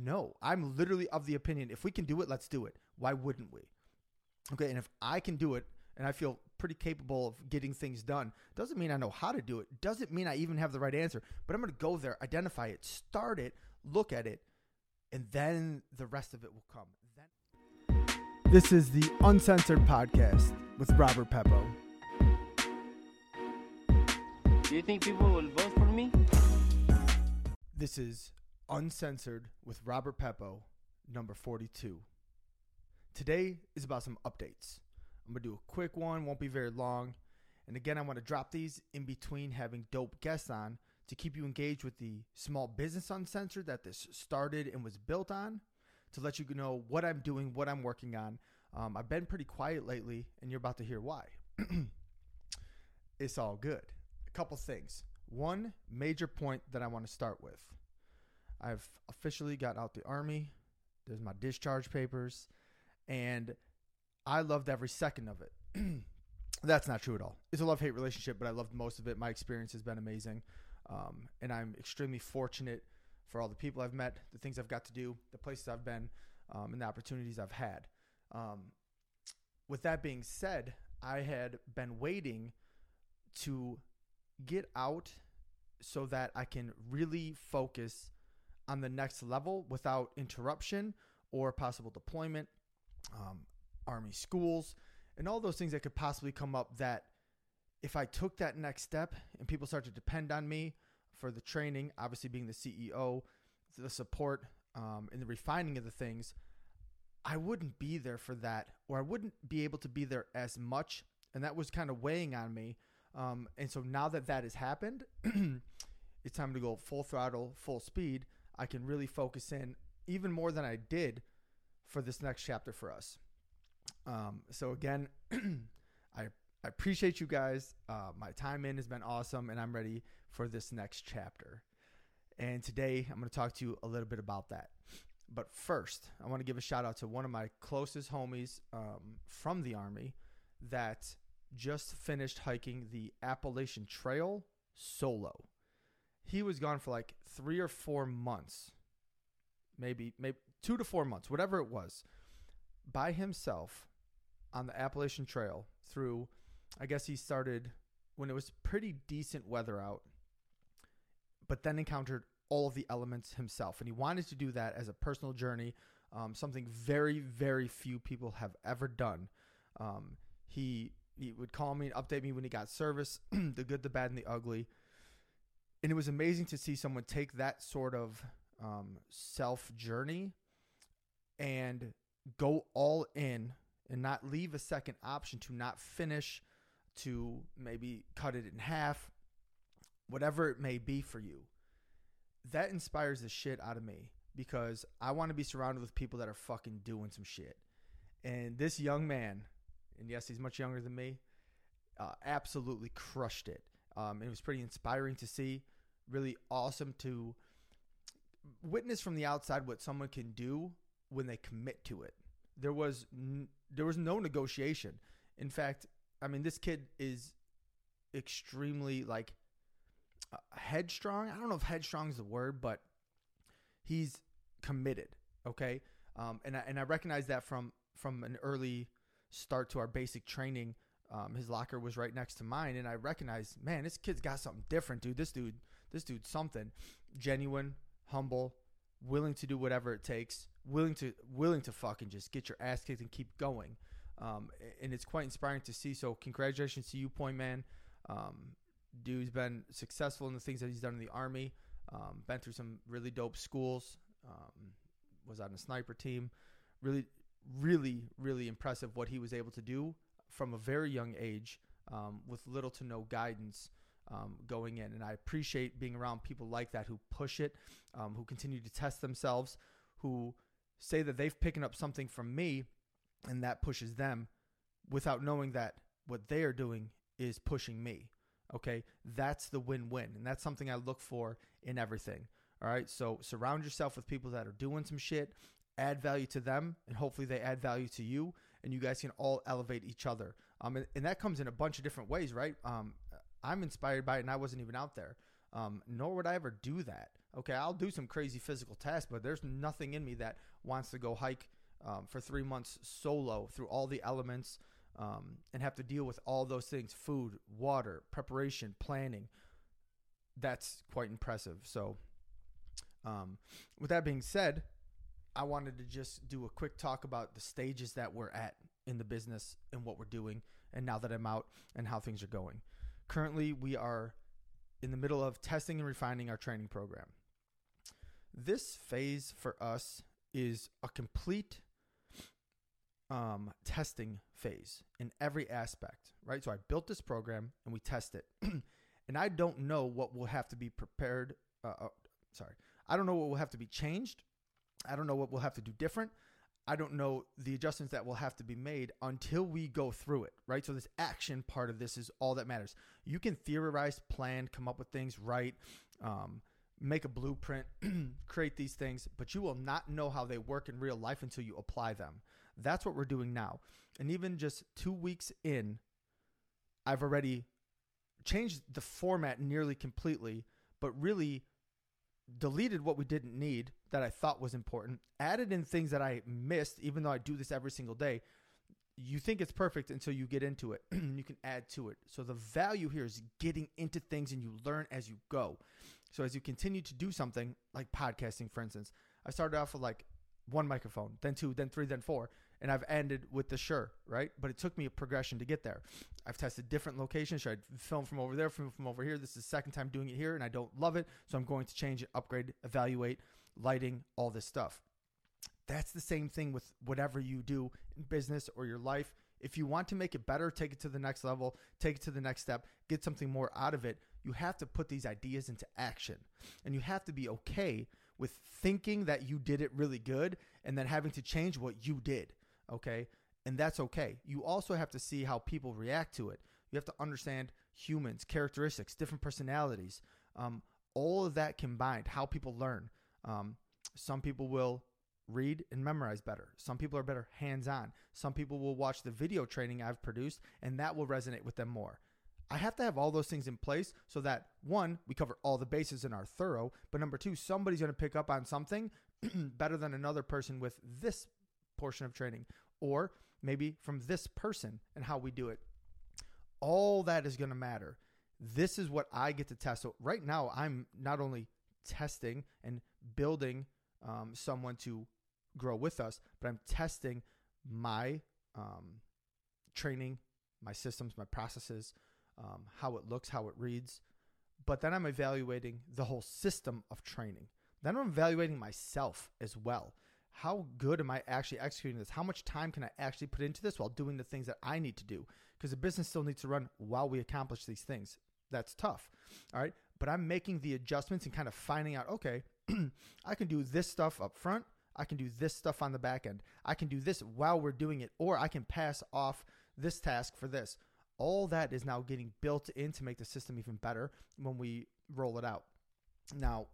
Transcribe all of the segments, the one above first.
No, I'm literally of the opinion if we can do it, let's do it. Why wouldn't we? Okay, and if I can do it and I feel pretty capable of getting things done, doesn't mean I know how to do it. Doesn't mean I even have the right answer. But I'm going to go there, identify it, start it, look at it, and then the rest of it will come. Then This is the Uncensored podcast with Robert Peppo. Do you think people will vote for me? This is Uncensored with Robert Peppo, number 42. Today is about some updates. I'm going to do a quick one, won't be very long. And again, I want to drop these in between having dope guests on to keep you engaged with the small business uncensored that this started and was built on, to let you know what I'm doing, what I'm working on. Um, I've been pretty quiet lately, and you're about to hear why. it's all good. A couple things. One major point that I want to start with. I've officially got out the army. There's my discharge papers, and I loved every second of it. That's not true at all. It's a love hate relationship, but I loved most of it. My experience has been amazing, um, and I'm extremely fortunate for all the people I've met, the things I've got to do, the places I've been, um, and the opportunities I've had. Um, with that being said, I had been waiting to get out so that I can really focus on the next level without interruption or possible deployment, um, army schools, and all those things that could possibly come up that if I took that next step and people start to depend on me for the training, obviously being the CEO, the support, um, and the refining of the things, I wouldn't be there for that, or I wouldn't be able to be there as much. And that was kind of weighing on me. Um, and so now that that has happened, it's time to go full throttle, full speed. I can really focus in even more than I did for this next chapter for us. Um, so again, I I appreciate you guys. Uh, my time in has been awesome, and I'm ready for this next chapter. And today I'm going to talk to you a little bit about that. But first, I want to give a shout out to one of my closest homies um, from the Army that just finished hiking the Appalachian Trail solo. He was gone for like three or four months, maybe maybe two to four months, whatever it was, by himself on the Appalachian Trail through. I guess he started when it was pretty decent weather out, but then encountered all of the elements himself, and he wanted to do that as a personal journey, um, something very very few people have ever done. Um, he he would call me and update me when he got service, the good, the bad, and the ugly. And it was amazing to see someone take that sort of um, self journey and go all in and not leave a second option to not finish, to maybe cut it in half, whatever it may be for you. That inspires the shit out of me because I want to be surrounded with people that are fucking doing some shit. And this young man, and yes, he's much younger than me, uh, absolutely crushed it. Um, it was pretty inspiring to see, really awesome to witness from the outside what someone can do when they commit to it. There was n- there was no negotiation. In fact, I mean, this kid is extremely like uh, headstrong. I don't know if headstrong is the word, but he's committed. Okay, um, and I, and I recognize that from from an early start to our basic training. Um, his locker was right next to mine, and I recognized, man, this kid's got something different, dude. This dude, this dude's something genuine, humble, willing to do whatever it takes, willing to willing to fucking just get your ass kicked and keep going. Um, and it's quite inspiring to see. So congratulations to you, Point Man. Um, dude's been successful in the things that he's done in the army. Um, been through some really dope schools. Um, was on a sniper team. Really, really, really impressive what he was able to do from a very young age um, with little to no guidance um, going in. And I appreciate being around people like that who push it, um, who continue to test themselves, who say that they've picked up something from me and that pushes them without knowing that what they are doing is pushing me. Okay. That's the win win. And that's something I look for in everything. All right. So surround yourself with people that are doing some shit, add value to them, and hopefully they add value to you, and you guys can all elevate each other. Um, and, and that comes in a bunch of different ways, right? Um, I'm inspired by it, and I wasn't even out there. Um, nor would I ever do that. Okay, I'll do some crazy physical tasks, but there's nothing in me that wants to go hike um, for three months solo through all the elements um, and have to deal with all those things food, water, preparation, planning. That's quite impressive. So, um, with that being said, I wanted to just do a quick talk about the stages that we're at in the business and what we're doing, and now that I'm out and how things are going. Currently, we are in the middle of testing and refining our training program. This phase for us is a complete um, testing phase in every aspect, right? So I built this program and we test it. and I don't know what will have to be prepared. Uh, uh, sorry. I don't know what will have to be changed. I don't know what we'll have to do different. I don't know the adjustments that will have to be made until we go through it, right? So, this action part of this is all that matters. You can theorize, plan, come up with things, write, um, make a blueprint, create these things, but you will not know how they work in real life until you apply them. That's what we're doing now. And even just two weeks in, I've already changed the format nearly completely, but really deleted what we didn't need that I thought was important, added in things that I missed, even though I do this every single day. You think it's perfect until you get into it you can add to it. So the value here is getting into things and you learn as you go. So as you continue to do something like podcasting, for instance, I started off with like one microphone, then two, then three, then four and I've ended with the Shure, right? But it took me a progression to get there. I've tested different locations. Should I film from over there, film from over here? This is the second time doing it here, and I don't love it, so I'm going to change it, upgrade, evaluate, lighting, all this stuff. That's the same thing with whatever you do in business or your life. If you want to make it better, take it to the next level, take it to the next step, get something more out of it, you have to put these ideas into action. And you have to be okay with thinking that you did it really good and then having to change what you did okay? And that's okay. You also have to see how people react to it. You have to understand humans, characteristics, different personalities, um, all of that combined, how people learn. Um, some people will read and memorize better. Some people are better hands on. Some people will watch the video training I've produced, and that will resonate with them more. I have to have all those things in place so that one, we cover all the bases and are thorough, but number two, somebody's going to pick up on something better than another person with this portion of training, or maybe from this person and how we do it. All that is going to matter. This is what I get to test. So right now, I'm not only testing and building um, someone to grow with us, but I'm testing my um, training, my systems, my processes, um, how it looks, how it reads. But then I'm evaluating the whole system of training. Then I'm evaluating myself as well how good am I actually executing this? How much time can I actually put into this while doing the things that I need to do? Because the business still needs to run while we accomplish these things. That's tough. All right. But I'm making the adjustments and kind of finding out, okay, I can do this stuff up front. I can do this stuff on the back end. I can do this while we're doing it, or I can pass off this task for this. All that is now getting built in to make the system even better when we roll it out. Now,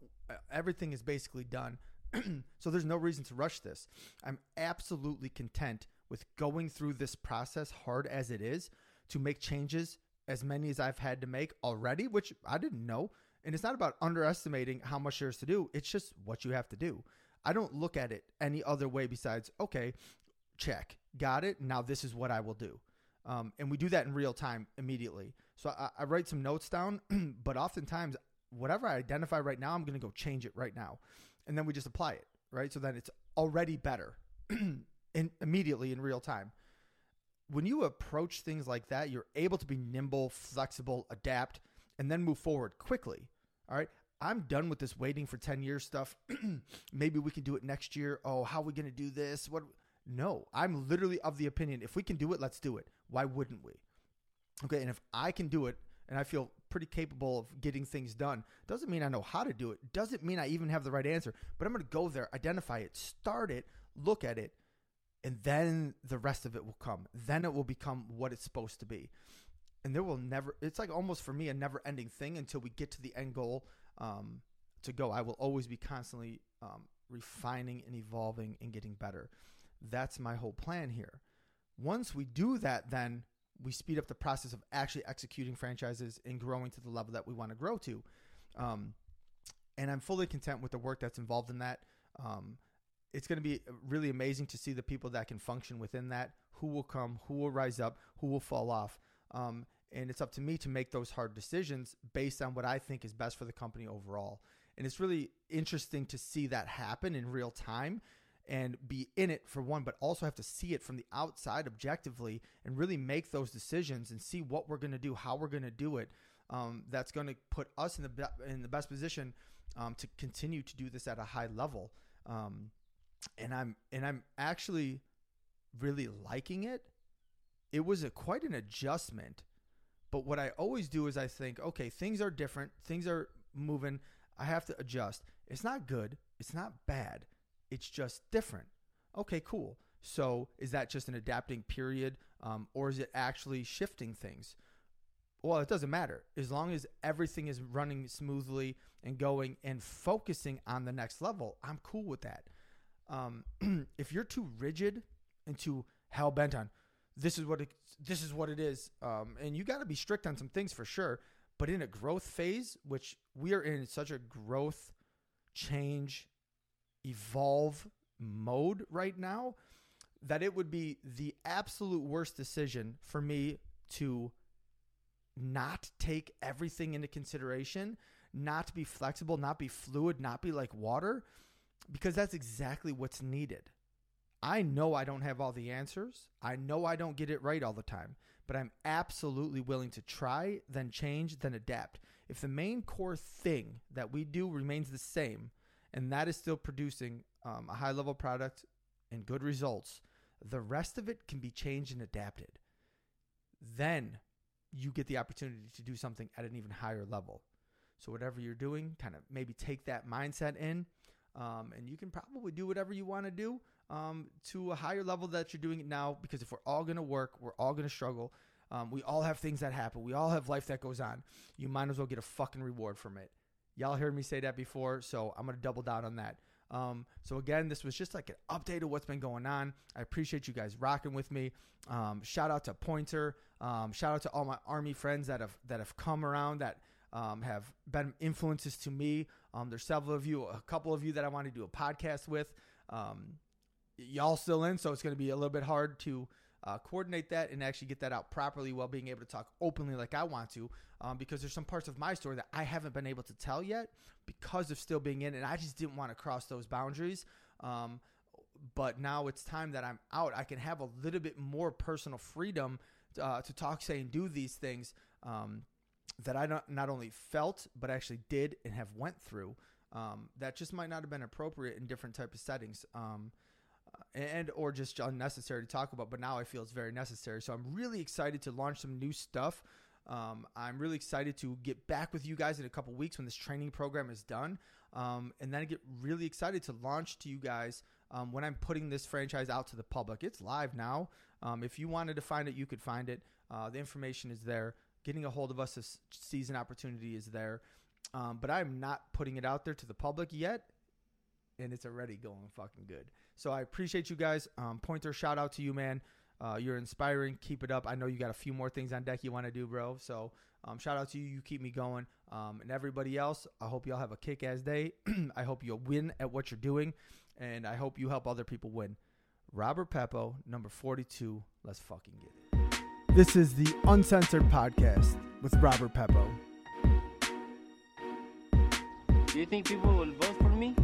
everything is basically done so there's no reason to rush this. I'm absolutely content with going through this process, hard as it is, to make changes as many as I've had to make already, which I didn't know. And it's not about underestimating how much there's to do, it's just what you have to do. I don't look at it any other way besides, okay, check, got it. Now this is what I will do. Um, and we do that in real time immediately. So I, I write some notes down, but oftentimes, whatever I identify right now, I'm going to go change it right now and then we just apply it, right? So then it's already better in, immediately in real time. When you approach things like that, you're able to be nimble, flexible, adapt, and then move forward quickly. All right. I'm done with this waiting for 10 years stuff. Maybe we can do it next year. Oh, how are we going to do this? What? No, I'm literally of the opinion if we can do it, let's do it. Why wouldn't we? Okay. And if I can do it and I feel pretty capable of getting things done. Doesn't mean I know how to do it. Doesn't mean I even have the right answer. But I'm going to go there, identify it, start it, look at it, and then the rest of it will come. Then it will become what it's supposed to be. And there will never, it's like almost for me a never ending thing until we get to the end goal um, to go. I will always be constantly um, refining and evolving and getting better. That's my whole plan here. Once we do that, then we speed up the process of actually executing franchises and growing to the level that we want to grow to. Um, and I'm fully content with the work that's involved in that. Um, it's going to be really amazing to see the people that can function within that. Who will come? Who will rise up? Who will fall off? Um, and it's up to me to make those hard decisions based on what I think is best for the company overall. And it's really interesting to see that happen in real time and be in it for one, but also have to see it from the outside objectively and really make those decisions and see what we're going to do, how we're going to do it. Um, that's going to put us in the be- in the best position um, to continue to do this at a high level. Um, and I'm and I'm actually really liking it. It was a quite an adjustment, but what I always do is I think, okay, things are different, things are moving. I have to adjust. It's not good. It's not bad it's just different. Okay, cool. So is that just an adapting period, um, or is it actually shifting things? Well, it doesn't matter as long as everything is running smoothly and going and focusing on the next level. I'm cool with that. Um, if you're too rigid and too hell bent on this is what it, this is what it is, um, and you got to be strict on some things for sure. But in a growth phase, which we are in such a growth, change, evolve mode right now that it would be the absolute worst decision for me to not take everything into consideration, not be flexible, not be fluid, not be like water, because that's exactly what's needed. I know I don't have all the answers. I know I don't get it right all the time, but I'm absolutely willing to try, then change, then adapt. If the main core thing that we do remains the same, and that is still producing um, a high level product and good results, the rest of it can be changed and adapted. Then you get the opportunity to do something at an even higher level. So, whatever you're doing, kind of maybe take that mindset in, um, and you can probably do whatever you want to do um, to a higher level that you're doing it now. Because if we're all going to work, we're all going to struggle. Um, we all have things that happen. We all have life that goes on. You might as well get a fucking reward from it. Y'all heard me say that before, so I'm going to double down on that. Um, so again, this was just like an update of what's been going on. I appreciate you guys rocking with me. Um, shout out to Pointer. Um, shout out to all my army friends that have that have come around that um, have been influences to me. Um, there's several of you, a couple of you that I want to do a podcast with. Um, y'all still in, so it's going to be a little bit hard to uh, coordinate that and actually get that out properly while being able to talk openly like I want to. Um, because there's some parts of my story that I haven't been able to tell yet because of still being in, and I just didn't want to cross those boundaries. Um, but now it's time that I'm out. I can have a little bit more personal freedom uh, to talk, say, and do these things um, that I not, not only felt but actually did and have went through. Um, that just might not have been appropriate in different type of settings. Um, and or just unnecessary to talk about. But now I feel it's very necessary. So I'm really excited to launch some new stuff. Um, I'm really excited to get back with you guys in a couple weeks when this training program is done. Um, and then I get really excited to launch to you guys um, when I'm putting this franchise out to the public. It's live now. Um, if you wanted to find it, you could find it. Uh, the information is there. Getting a hold of us, this season opportunity is there. Um, but I'm not putting it out there to the public yet and it's already going fucking good. So I appreciate you guys. Um, Pointer, shout out to you, man. Uh, you're inspiring. Keep it up. I know you got a few more things on deck you want to do, bro. So um, shout out to you. You keep me going. Um, and everybody else, I hope y'all have a kick ass day. I hope you'll win at what you're doing. And I hope you help other people win. Robert Peppo, number 42. Let's fucking get it. This is the Uncensored Podcast with Robert Peppo. Do you think people will vote for me?